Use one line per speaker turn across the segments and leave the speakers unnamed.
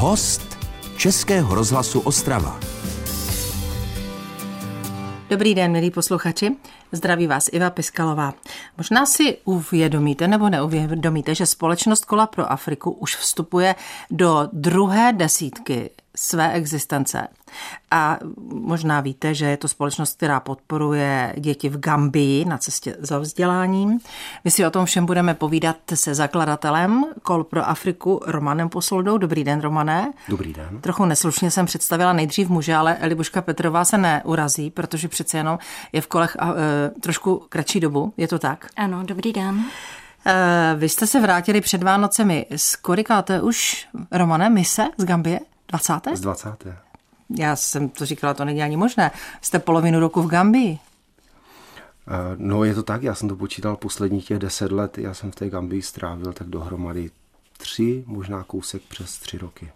Host Českého rozhlasu Ostrava.
Dobrý den, milí posluchači. Zdraví vás Iva Piskalová. Možná si uvědomíte nebo neuvědomíte, že společnost Kola pro Afriku už vstupuje do druhé desítky své existence. A možná víte, že je to společnost, která podporuje děti v Gambii na cestě za vzděláním. My si o tom všem budeme povídat se zakladatelem Kol pro Afriku Romanem Posoldou. Dobrý den, Romané.
Dobrý den.
Trochu neslušně jsem představila nejdřív muže, ale Elibuška Petrová se neurazí, protože přece jenom je v kolech a, e, trošku kratší dobu. Je to tak?
Ano, dobrý den.
E, vy jste se vrátili před Vánocemi. Z kolikáte už, Romane, mise z Gambie? 20.
Z 20.
Já jsem to říkala, to není ani možné. Jste polovinu roku v Gambii.
Eh, no je to tak, já jsem to počítal posledních těch deset let, já jsem v té Gambii strávil tak dohromady tři, možná kousek přes tři roky.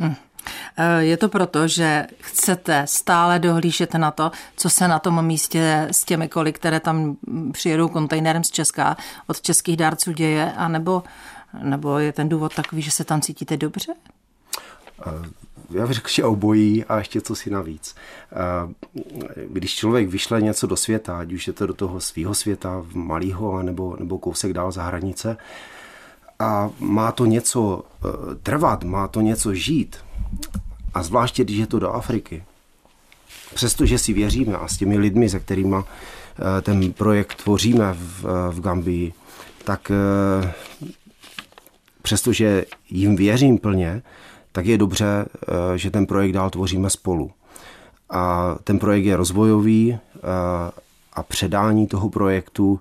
Hm. Je to proto, že chcete stále dohlížet na to, co se na tom místě s těmi kolik, které tam přijedou kontejnerem z Česka, od českých dárců děje, anebo, nebo je ten důvod takový, že se tam cítíte dobře?
Já bych řekl, že obojí a ještě co si navíc. Když člověk vyšle něco do světa, ať už je to do toho svého světa, malého, nebo, nebo kousek dál za hranice, a má to něco e, trvat, má to něco žít, a zvláště když je to do Afriky, přestože si věříme a s těmi lidmi, se kterými ten projekt tvoříme v, v Gambii, tak přestože jim věřím plně, tak je dobře, eh, že ten projekt dál tvoříme spolu. A ten projekt je rozvojový eh, a předání toho projektu,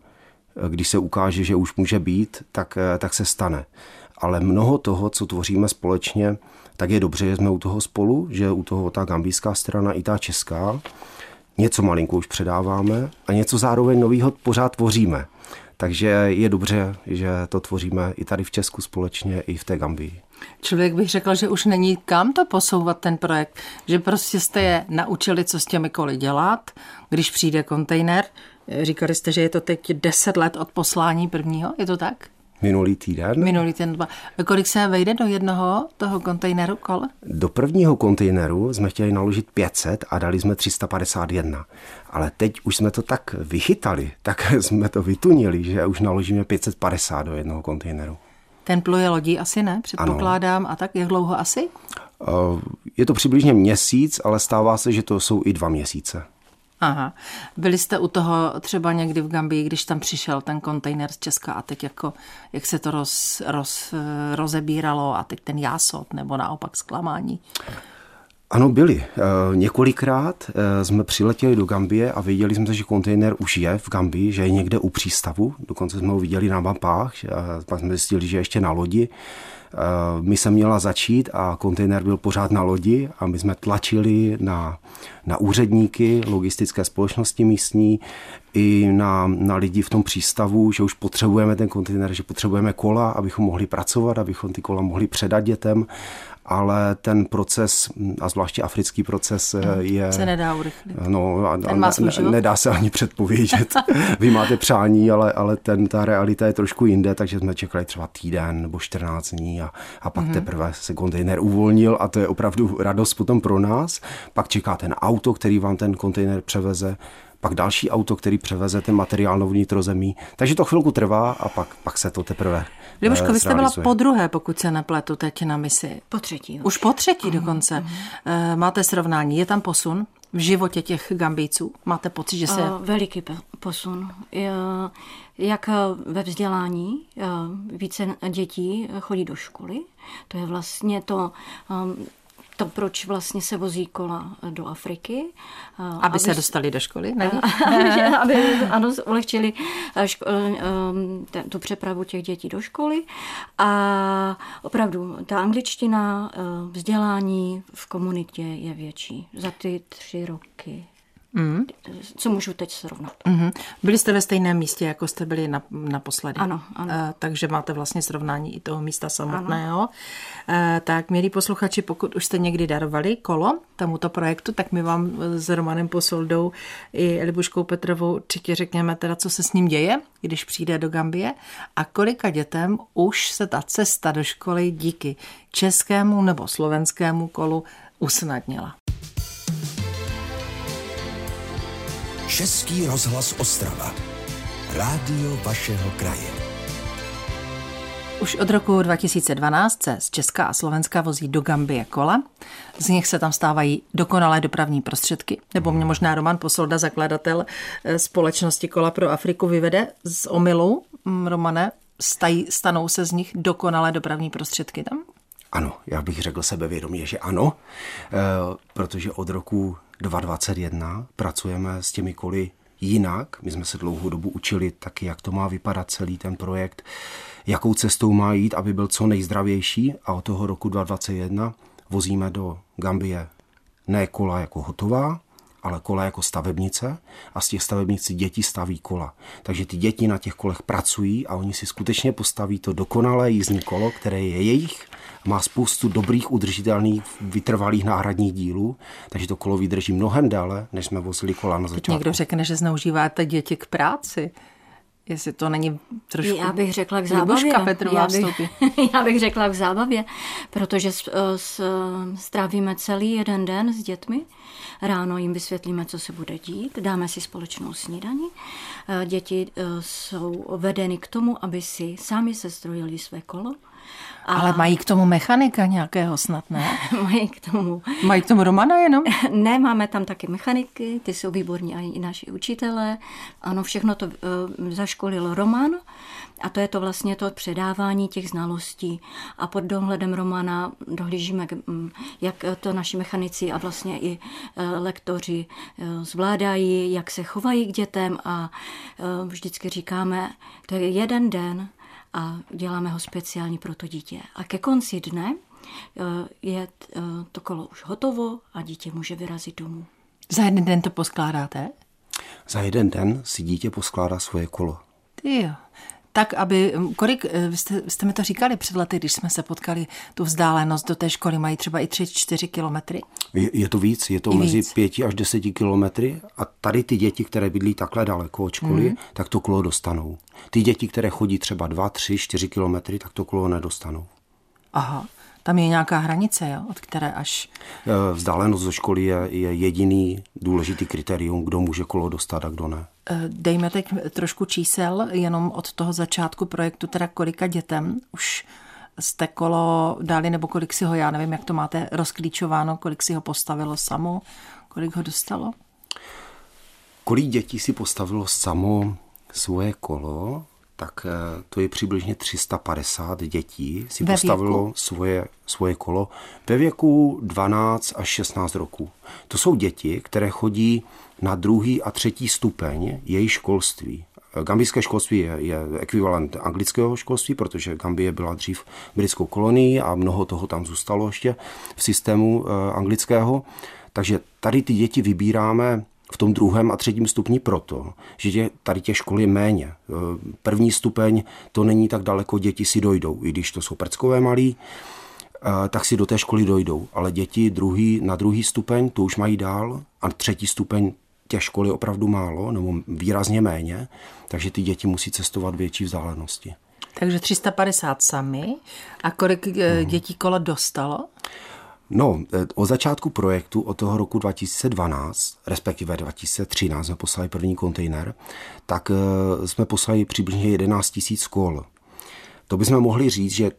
eh, když se ukáže, že už může být, tak, tak se stane. Ale mnoho toho, co tvoříme společně, tak je dobře, že jsme u toho spolu, že u toho ta gambijská strana i ta česká. Něco malinko už předáváme a něco zároveň novýho pořád tvoříme. Takže je dobře, že to tvoříme i tady v Česku společně, i v té Gambii.
Člověk bych řekl, že už není kam to posouvat ten projekt, že prostě jste je naučili, co s těmi koly dělat, když přijde kontejner. Říkali jste, že je to teď 10 let od poslání prvního, je to tak?
Minulý týden.
Minulý týden. Dva. Kolik se vejde do jednoho toho kontejneru kol?
Do prvního kontejneru jsme chtěli naložit 500 a dali jsme 351. Ale teď už jsme to tak vychytali, tak jsme to vytunili, že už naložíme 550 do jednoho kontejneru.
Ten pluje lodí asi ne, předpokládám. Ano. A tak jak dlouho asi?
Je to přibližně měsíc, ale stává se, že to jsou i dva měsíce.
Aha. Byli jste u toho třeba někdy v Gambii, když tam přišel ten kontejner z Česka a teď jako, jak se to roz, roz, rozebíralo a teď ten jásot nebo naopak zklamání?
Ano, byli. Eh, několikrát eh, jsme přiletěli do Gambie a věděli jsme, že kontejner už je v Gambii, že je někde u přístavu. Dokonce jsme ho viděli na mapách, pak jsme zjistili, že je ještě na lodi. Eh, my se měla začít a kontejner byl pořád na lodi a my jsme tlačili na, na úředníky logistické společnosti místní i na, na lidi v tom přístavu, že už potřebujeme ten kontejner, že potřebujeme kola, abychom mohli pracovat, abychom ty kola mohli předat dětem ale ten proces, a zvláště africký proces, eh, hmm, je...
Se nedá urychlit.
No, a, ten má ne, nedá se ani předpovědět. Vy máte přání, ale, ale ten, ta realita je trošku jinde, takže jsme čekali třeba týden nebo 14 dní a, a pak hmm. teprve se kontejner uvolnil a to je opravdu radost potom pro nás. Pak čeká ten auto, který vám ten kontejner převeze pak další auto, který převeze ten materiál na vnitrozemí. Takže to chvilku trvá a pak, pak se to teprve
Libuško, vy jste byla po druhé, pokud se nepletu teď na misi.
Po třetí.
Už, už po třetí dokonce. Uh-huh. Máte srovnání, je tam posun v životě těch gambíců? Máte pocit, že se... Uh,
veliký posun. Jak ve vzdělání více dětí chodí do školy, to je vlastně to to, proč vlastně se vozí kola do Afriky.
Aby, aby se dostali do školy, ne?
aby, ano, ulehčili eh, ško, eh, tu přepravu těch dětí do školy. A opravdu ta angličtina, eh, vzdělání v komunitě je větší za ty tři roky. Mm. co můžu teď srovnat.
Mm-hmm. Byli jste ve stejném místě, jako jste byli na, naposledy.
Ano, ano. Uh,
takže máte vlastně srovnání i toho místa samotného. Uh, tak, milí posluchači, pokud už jste někdy darovali kolo tomuto projektu, tak my vám s Romanem Posoldou i Libuškou Petrovou určitě řekněme teda, co se s ním děje, když přijde do Gambie a kolika dětem už se ta cesta do školy díky českému nebo slovenskému kolu usnadnila.
Český rozhlas Ostrava. Rádio vašeho kraje.
Už od roku 2012 se z Česka a Slovenska vozí do Gambie kola. Z nich se tam stávají dokonalé dopravní prostředky. Nebo mě možná Roman Posolda, zakladatel eh, společnosti Kola pro Afriku, vyvede z omilu. Mm, Romane, stají, stanou se z nich dokonalé dopravní prostředky tam?
Ano, já bych řekl sebevědomě, že ano, eh, protože od roku 2021 pracujeme s těmi koly jinak. My jsme se dlouhou dobu učili taky, jak to má vypadat celý ten projekt, jakou cestou má jít, aby byl co nejzdravější a od toho roku 2021 vozíme do Gambie ne kola jako hotová, ale kola jako stavebnice a z těch stavebnic děti staví kola. Takže ty děti na těch kolech pracují a oni si skutečně postaví to dokonalé jízdní kolo, které je jejich má spoustu dobrých, udržitelných, vytrvalých náhradních dílů, takže to kolo vydrží mnohem déle, než jsme vozili kola na začátku.
Někdo řekne, že zneužíváte děti k práci. Jestli to není trošku...
Já bych řekla k zábavě.
já, bych,
já bych řekla k zábavě, protože s, s, strávíme celý jeden den s dětmi. Ráno jim vysvětlíme, co se bude dít, dáme si společnou snídani. Děti eh, jsou vedeny k tomu, aby si sami sestrojili své kolo
a... Ale mají k tomu mechanika nějakého snad, ne?
mají k tomu.
Mají k tomu Romana jenom?
ne, máme tam taky mechaniky, ty jsou výborní a i naši učitelé. Ano, všechno to uh, zaškolil Roman. A to je to vlastně to předávání těch znalostí. A pod dohledem Romana dohlížíme, jak to naši mechanici a vlastně i eh, lektoři eh, zvládají, jak se chovají k dětem a vždycky říkáme, to je jeden den, a děláme ho speciálně pro to dítě. A ke konci dne eh, je eh, to kolo už hotovo a dítě může vyrazit domů.
Za jeden den to poskládáte?
Za jeden den si dítě poskládá svoje kolo.
Ty jo tak, aby, kolik, vy jste, jste mi to říkali před lety, když jsme se potkali, tu vzdálenost do té školy mají třeba i 3-4 kilometry?
Je, je to víc, je to I mezi víc. 5 až 10 kilometry a tady ty děti, které bydlí takhle daleko od školy, mm. tak to kolo dostanou. Ty děti, které chodí třeba 2, 3, 4 kilometry, tak to kolo nedostanou.
Aha. Tam je nějaká hranice, jo, od které až...
Eh, vzdálenost do školy je, je jediný důležitý kritérium, kdo může kolo dostat a kdo ne.
Eh, dejme teď trošku čísel, jenom od toho začátku projektu, teda kolika dětem už jste kolo dali, nebo kolik si ho, já nevím, jak to máte rozklíčováno, kolik si ho postavilo samo, kolik ho dostalo?
Kolik dětí si postavilo samo svoje kolo? Tak eh, to je přibližně 350 dětí si ve postavilo svoje, svoje kolo ve věku 12 až 16 roků. To jsou děti, které chodí na druhý a třetí stupeň její školství. Gambijské školství je, je ekvivalent anglického školství, protože Gambie byla dřív britskou kolonií a mnoho toho tam zůstalo ještě v systému eh, anglického. Takže tady ty děti vybíráme v tom druhém a třetím stupni proto, že tě, tady těch škol je méně. E, první stupeň to není tak daleko, děti si dojdou, i když to jsou prckové malí, e, tak si do té školy dojdou. Ale děti druhý, na druhý stupeň to už mají dál a třetí stupeň těch škol je opravdu málo, nebo výrazně méně, takže ty děti musí cestovat větší vzdálenosti.
Takže 350 sami. A kolik hmm. dětí kola dostalo?
No, e, o začátku projektu od toho roku 2012, respektive 2013 jsme poslali první kontejner, tak e, jsme poslali přibližně 11 tisíc kol. To bychom mohli říct, že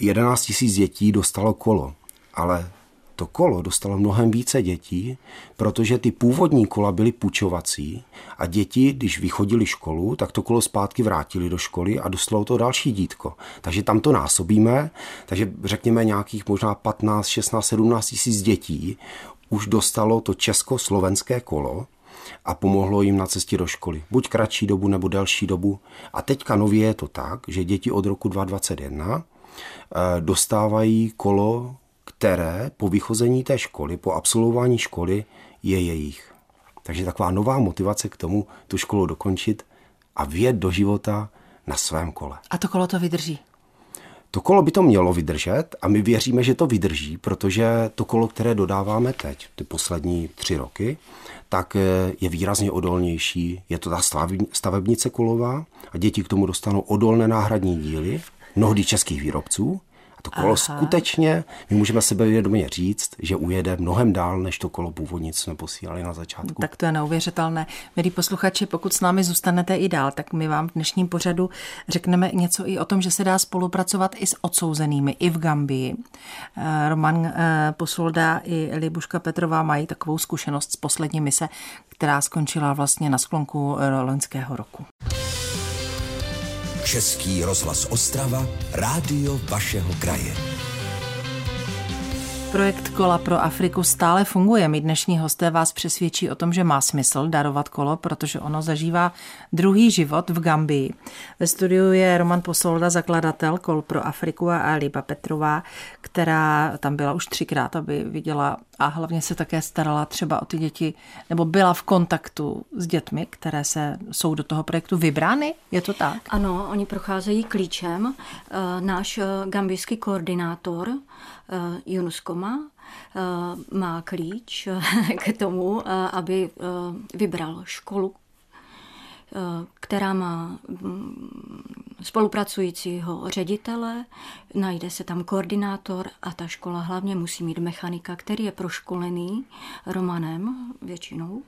11 tisíc dětí dostalo kolo, ale to kolo dostalo mnohem více dětí, protože ty původní kola byly půjčovací a děti, když vychodili školu, tak to kolo zpátky vrátili do školy a dostalo to další dítko. Takže tam to násobíme, takže řekněme nějakých možná 15, 16, 17 tisíc dětí už dostalo to česko-slovenské kolo, a pomohlo jim na cestě do školy. Buď kratší dobu nebo delší dobu. A teďka nově je to tak, že děti od roku 2021 eh, dostávají kolo které po vychození té školy, po absolvování školy, je jejich. Takže taková nová motivace k tomu tu školu dokončit a vjet do života na svém kole.
A to kolo to vydrží?
To kolo by to mělo vydržet a my věříme, že to vydrží, protože to kolo, které dodáváme teď, ty poslední tři roky, tak eh, je výrazně odolnější. Je to ta stavebnice kolová a děti k tomu dostanou odolné náhradní díly, mnohdy českých výrobců, to kolo Aha. skutečně, my můžeme sebevědomě říct, že ujede mnohem dál, než to kolo původně, co jsme posílali na začátku.
Tak to je neuvěřitelné. Milí posluchači, pokud s námi zůstanete i dál, tak my vám v dnešním pořadu řekneme něco i o tom, že se dá spolupracovat i s odsouzenými, i v Gambii. Eh, Roman eh, Posolda i Libuška Petrová mají takovou zkušenost z poslední mise, která skončila vlastně na sklonku eh, loňského roku.
Český rozhlas Ostrava, rádio vašeho kraje.
Projekt Kola pro Afriku stále funguje. My dnešní hosté vás přesvědčí o tom, že má smysl darovat kolo, protože ono zažívá druhý život v Gambii. Ve studiu je Roman Posolda, zakladatel Kol pro Afriku a Aliba Petrová, která tam byla už třikrát, aby viděla a hlavně se také starala třeba o ty děti, nebo byla v kontaktu s dětmi, které se jsou do toho projektu vybrány. Je to tak?
Ano, oni procházejí klíčem. Eh, náš eh, gambijský koordinátor Yunus Koma má klíč k tomu, aby vybral školu, která má mm, spolupracujícího ředitele, najde se tam koordinátor a ta škola hlavně musí mít mechanika, který je proškolený Romanem většinou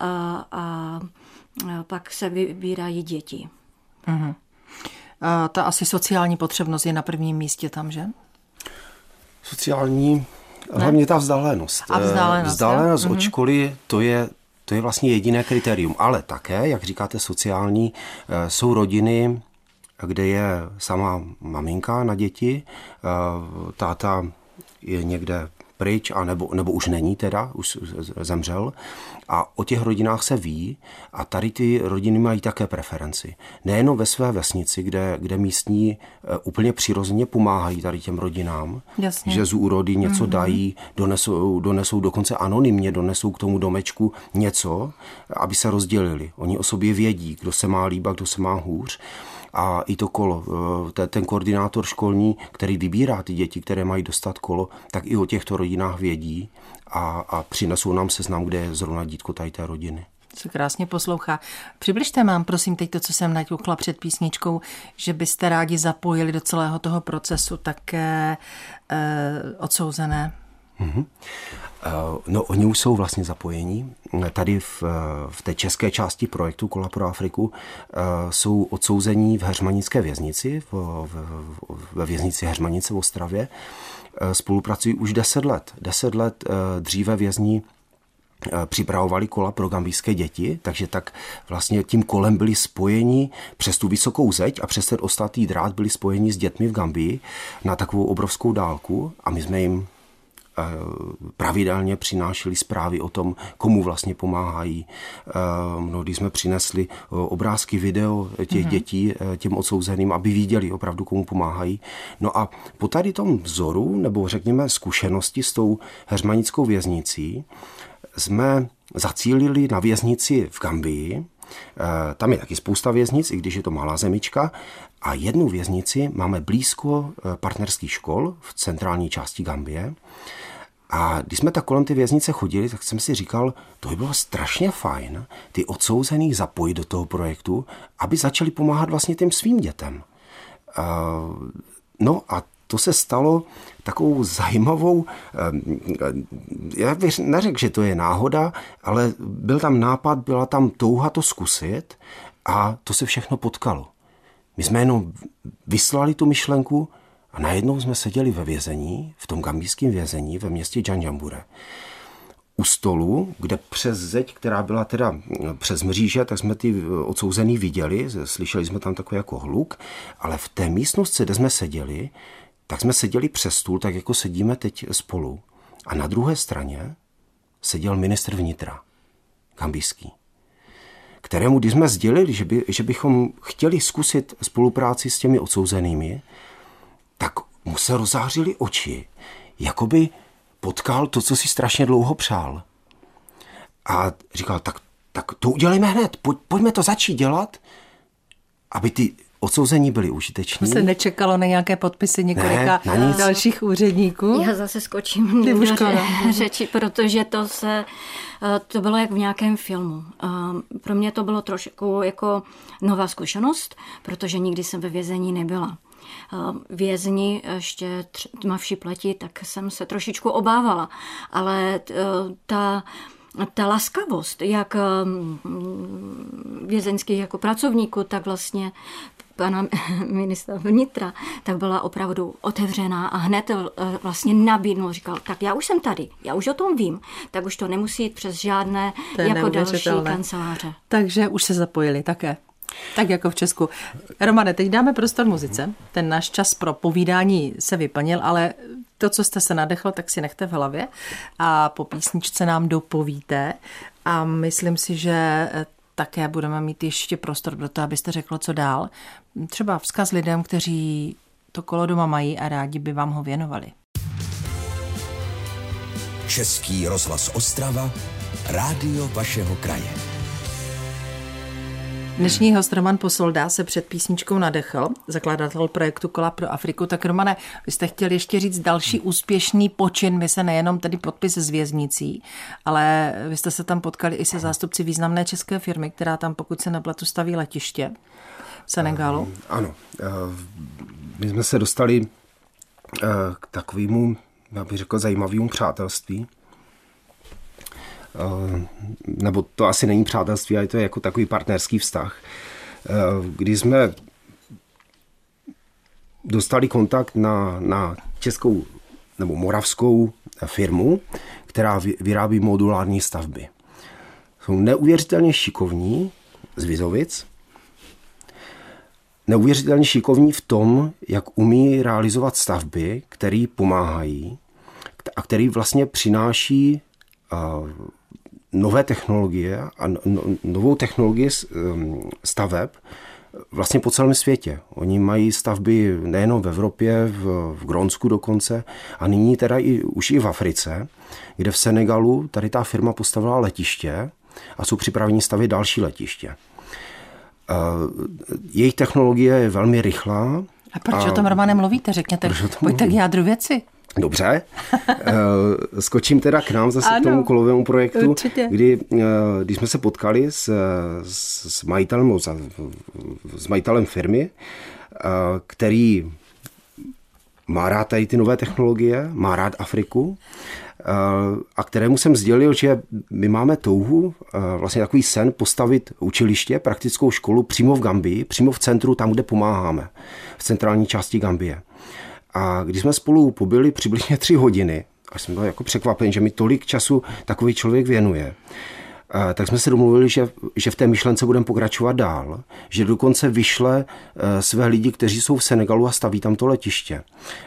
a, a pak se vybírají děti. Uh-huh.
A ta asi sociální potřebnost je na prvním místě tam, že?
Sociální, ne? hlavně ta vzdálenost.
A vzdálenost,
vzdálenost od uh-huh. školy, to je to je vlastně jediné kritérium. Ale také, jak říkáte, sociální, eh, jsou rodiny, kde je sama maminka na děti, eh, táta je někde pryč, a nebo, nebo už není teda, už zemřel. A o těch rodinách se ví a tady ty rodiny mají také preferenci. Nejenom ve své vesnici, kde, kde místní e, úplně přirozeně pomáhají tady těm rodinám, Jasně. že z úrody něco mm-hmm. dají, donesou, donesou dokonce anonymně, donesou k tomu domečku něco, aby se rozdělili. Oni o sobě vědí, kdo se má líba, kdo se má hůř a i to kolo. Eh, ten koordinátor školní, který vybírá ty děti, které mají dostat kolo, tak i o těchto rodinách vědí a, a přinesou nám seznam, kde je zrovna dítko tady té rodiny
se krásně poslouchá. Přibližte mám, prosím, teď to, co jsem naťukla před písničkou, že byste rádi zapojili do celého toho procesu také e, odsouzené. Mm-hmm.
No, oni už jsou vlastně zapojení. Tady v, v té české části projektu Kola pro Afriku eh, jsou odsouzení v Heřmanické věznici, ve věznici Heřmanice v Ostravě. Eh, spolupracují už deset let. Deset let dříve vězní připravovali kola pro gambijské děti, takže tak vlastně tím kolem byli spojeni přes tu vysokou zeď a přes ten ostatý drát byli spojeni s dětmi v Gambii na takovou obrovskou dálku a my jsme jim pravidelně přinášeli zprávy o tom, komu vlastně pomáhají. Mnohdy jsme přinesli obrázky, video těch mm-hmm. dětí těm odsouzeným, aby viděli opravdu, komu pomáhají. No a po tady tom vzoru, nebo řekněme zkušenosti s tou heřmanickou věznicí, jsme zacílili na věznici v Gambii, tam je taky spousta věznic, i když je to malá zemička. A jednu věznici máme blízko partnerských škol v centrální části Gambie. A když jsme tak kolem ty věznice chodili, tak jsem si říkal, to by bylo strašně fajn ty odsouzený zapojit do toho projektu, aby začali pomáhat vlastně těm svým dětem. Uh, no a to se stalo takovou zajímavou, já bych neřekl, že to je náhoda, ale byl tam nápad, byla tam touha to zkusit a to se všechno potkalo. My jsme jenom vyslali tu myšlenku, a najednou jsme seděli ve vězení, v tom gambijském vězení ve městě Džanjambure. U stolu, kde přes zeď, která byla teda mm, přes mříže, tak jsme ty eh, odsouzený viděli, slyšeli jsme tam takový jako hluk, ale v té místnosti, kde jsme seděli, tak jsme seděli přes stůl, tak jako sedíme teď spolu. A na druhé straně seděl ministr vnitra, gambijský, kterému, když jsme sdělili, že, by, že bychom chtěli zkusit spolupráci s těmi odsouzenými, tak mu se rozářily oči, jako by potkal to, co si strašně dlouho přál. A říkal, tak, tak to udělejme hned, pojď, pojďme to začít dělat, aby ty odsouzení byly užiteční.
To se nečekalo na nějaké podpisy několika
Ne, na nic.
dalších úředníků.
Já zase skočím do
Libuško, no.
řeči, protože to se, eh, to bylo jak v nějakém filmu. Eh, Pro mě to bylo trošku jako nová zkušenost, protože nikdy jsem ve vězení nebyla. Eh, Vězni ještě tmavší pleti, tak jsem se trošičku obávala, ale eh, ta ta laskavost, jak mm, vězeňských jako pracovníků, tak vlastně pana ministra vnitra, tak byla opravdu otevřená a hned eh, vlastně nabídnul, říkal, tak já už jsem tady, já už o tom vím, tak už to nemusí jít přes žádné jako další kanceláře.
Takže už se zapojili také. Tak jako v Česku. Romane, teď dáme prostor muzice. Ten náš čas pro povídání se vyplnil, ale to, co jste se nadechl, tak si nechte v hlavě a po písničce nám dopovíte. A myslím si, že eh, také budeme mít ještě prostor pro to, abyste řekl, co dál. Třeba vzkaz lidem, kteří to kolo doma mají a rádi by vám ho věnovali.
Český rozhlas Ostrava, rádio vašeho kraje.
Dnešní host Roman Posolda se před písničkou nadechl, zakladatel projektu Kola pro Afriku. Tak Romane, vy jste chtěl ještě říct další úspěšný počin, my se nejenom tedy podpis z věznicí, ale vy jste se tam potkali i se zástupci významné české firmy, která tam, pokud se nepletu, staví letiště Senegalu.
Ano, eh, my jsme se dostali eh, k takovému, já bych řekl, zajímavému přátelství. Nebo to asi není přátelství, ale to je jako takový partnerský vztah. Když jsme dostali kontakt na, na českou nebo moravskou firmu, která vy- vyrábí modulární stavby. Jsou neuvěřitelně šikovní z Vizovic, neuvěřitelně šikovní v tom, jak umí realizovat stavby, které pomáhají a který vlastně přináší a, nové technologie a no, no- novou technologii um, staveb vlastně po celém světě. Oni mají stavby nejenom v Evropě, v, v Grónsku dokonce, a nyní teda i, už i v Africe, kde v Senegalu tady ta firma postavila letiště a jsou připraveni stavět další letiště. Uh, jejich technologie je velmi rychlá.
A proč o tom, Romane, mluvíte? Řekněte,
Proč o tom
pojďte k
mluvím?
jádru věci.
Dobře. Eh, Skočím teda k nám zase
Ano,
k tomu kolovému projektu,
určitě.
kdy eh, když jsme se potkali s, s, s majitelem, s majitelem firmy, eh, který má rád tady ty nové technologie, má rád Afriku eh, a kterému jsem sdělil, že my máme touhu, eh, vlastně takový sen postavit učiliště, praktickou školu přímo v Gambii, přímo v centru, tam, kde pomáháme, v centrální části Gambie. A když jsme spolu pobyli přibližně tři hodiny, a jsem byl jako překvapen, že mi tolik času takový člověk věnuje, tak jsme se domluvili, že, že v té myšlence budeme pokračovat dál, že dokonce vyšle eh, své lidi, kteří jsou v Senegalu a staví tam to letiště,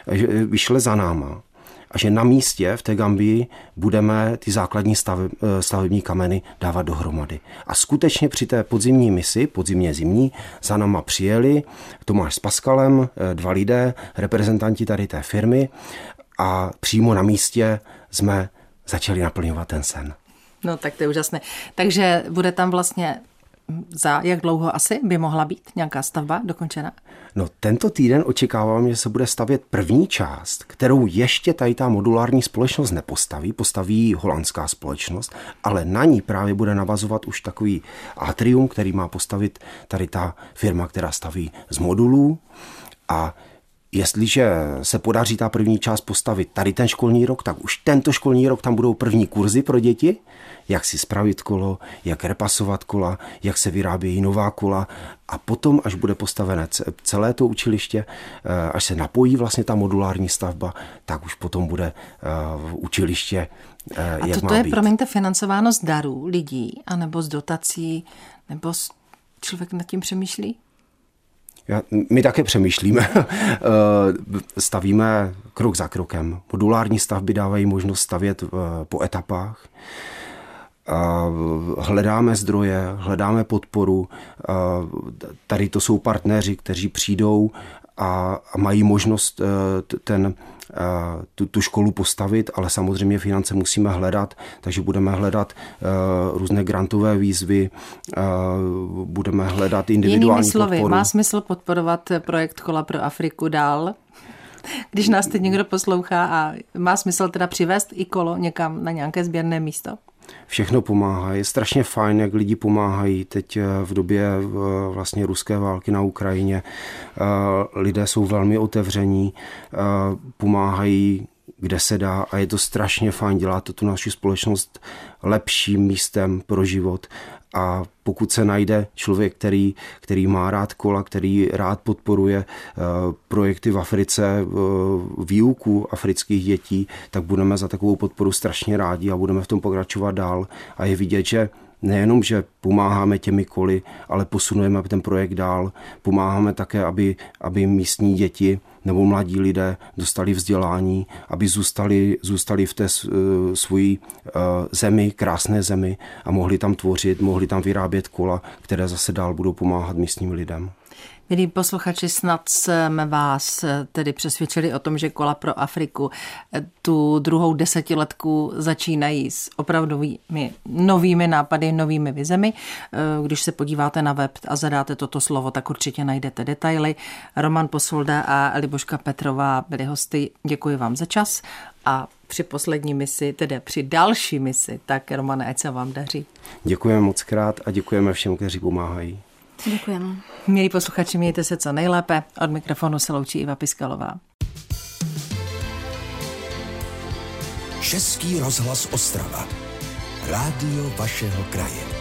eh, že eh, vyšle za náma a že na místě v té Gambii budeme ty základní stave, eh, stavební kameny dávat dohromady. A skutečně při té podzimní misi, podzimně zimní, za náma přijeli Tomáš s Paskalem, eh, dva lidé, reprezentanti tady té firmy a přímo na místě jsme začali naplňovat ten sen.
No tak to je úžasné. Takže bude tam vlastně za jak dlouho asi by mohla být nějaká stavba dokončena?
No tento týden očekávám, že se bude stavět první část, kterou ještě tady ta modulární společnost nepostaví, postaví holandská společnost, ale na ní právě bude navazovat už takový atrium, který má postavit tady ta firma, která staví z modulů a Jestliže se podaří ta první část postavit tady ten školní rok, tak už tento školní rok tam budou první kurzy pro děti, jak si spravit kolo, jak repasovat kola, jak se vyrábějí nová kola a potom, až bude postavené ce- celé to učiliště, eh, až se napojí vlastně ta modulární stavba, tak už potom bude eh, v učiliště, eh,
A
jak
toto
má
je,
být.
promiňte, financováno z darů lidí, anebo z dotací, nebo z... člověk nad tím přemýšlí?
Já, my také přemýšlíme, Eh, stavíme krok za krokem. Modulární stavby dávají možnost stavět eh, po etapách. A Hledáme zdroje, hledáme podporu. Tady to jsou partneři, kteří přijdou a, a mají možnost ten tu, tu školu postavit, ale samozřejmě finance musíme hledat, takže budeme hledat uh, různé grantové výzvy, budeme hledat individuální
Jinými slovy,
podporu.
má smysl podporovat projekt Kola pro Afriku dál? Když nás teď někdo poslouchá a má smysl teda přivést i kolo někam na nějaké sběrné místo?
Všechno pomáhá. Je strašně fajn, jak lidi pomáhají teď eh, v době eh, vlastně ruské války na Ukrajině. Eh, lidé jsou velmi otevření, pomáhají kde se dá a je to strašně fajn, dělá to tu naši společnost lepším místem pro život a pokud se najde člověk, který, který má rád kola, který rád podporuje uh, projekty v Africe, uh, výuku afrických dětí, tak budeme za takovou podporu strašně rádi a budeme v tom pokračovat dál. A je vidět, že nejenom, že pomáháme těmi koly, ale posunujeme ten projekt dál. Pomáháme také, aby, aby místní děti nebo mladí lidé dostali vzdělání, aby zůstali, zůstali v té uh, svojí uh, zemi, krásné zemi a mohli tam tvořit, mohli tam vyrábět kola, které zase dál budou pomáhat místním lidem.
Milí posluchači, snad jsme vás tedy přesvědčili o tom, že kola pro Afriku tu druhou desetiletku začínají s opravdovými novými nápady, novými vizemi. Když se podíváte na web a zadáte toto slovo, tak určitě najdete detaily. Roman Posolda a Liboška Petrová byli hosty. Děkuji vám za čas a při poslední misi, tedy při další misi, tak Romane, ať se vám daří.
Děkujeme moc krát a děkujeme všem, kteří pomáhají.
Děkujeme.
Milí posluchači, mějte se co nejlépe. Od mikrofonu se loučí Iva Piskalová.
Český rozhlas Ostrava. Rádio vašeho kraje.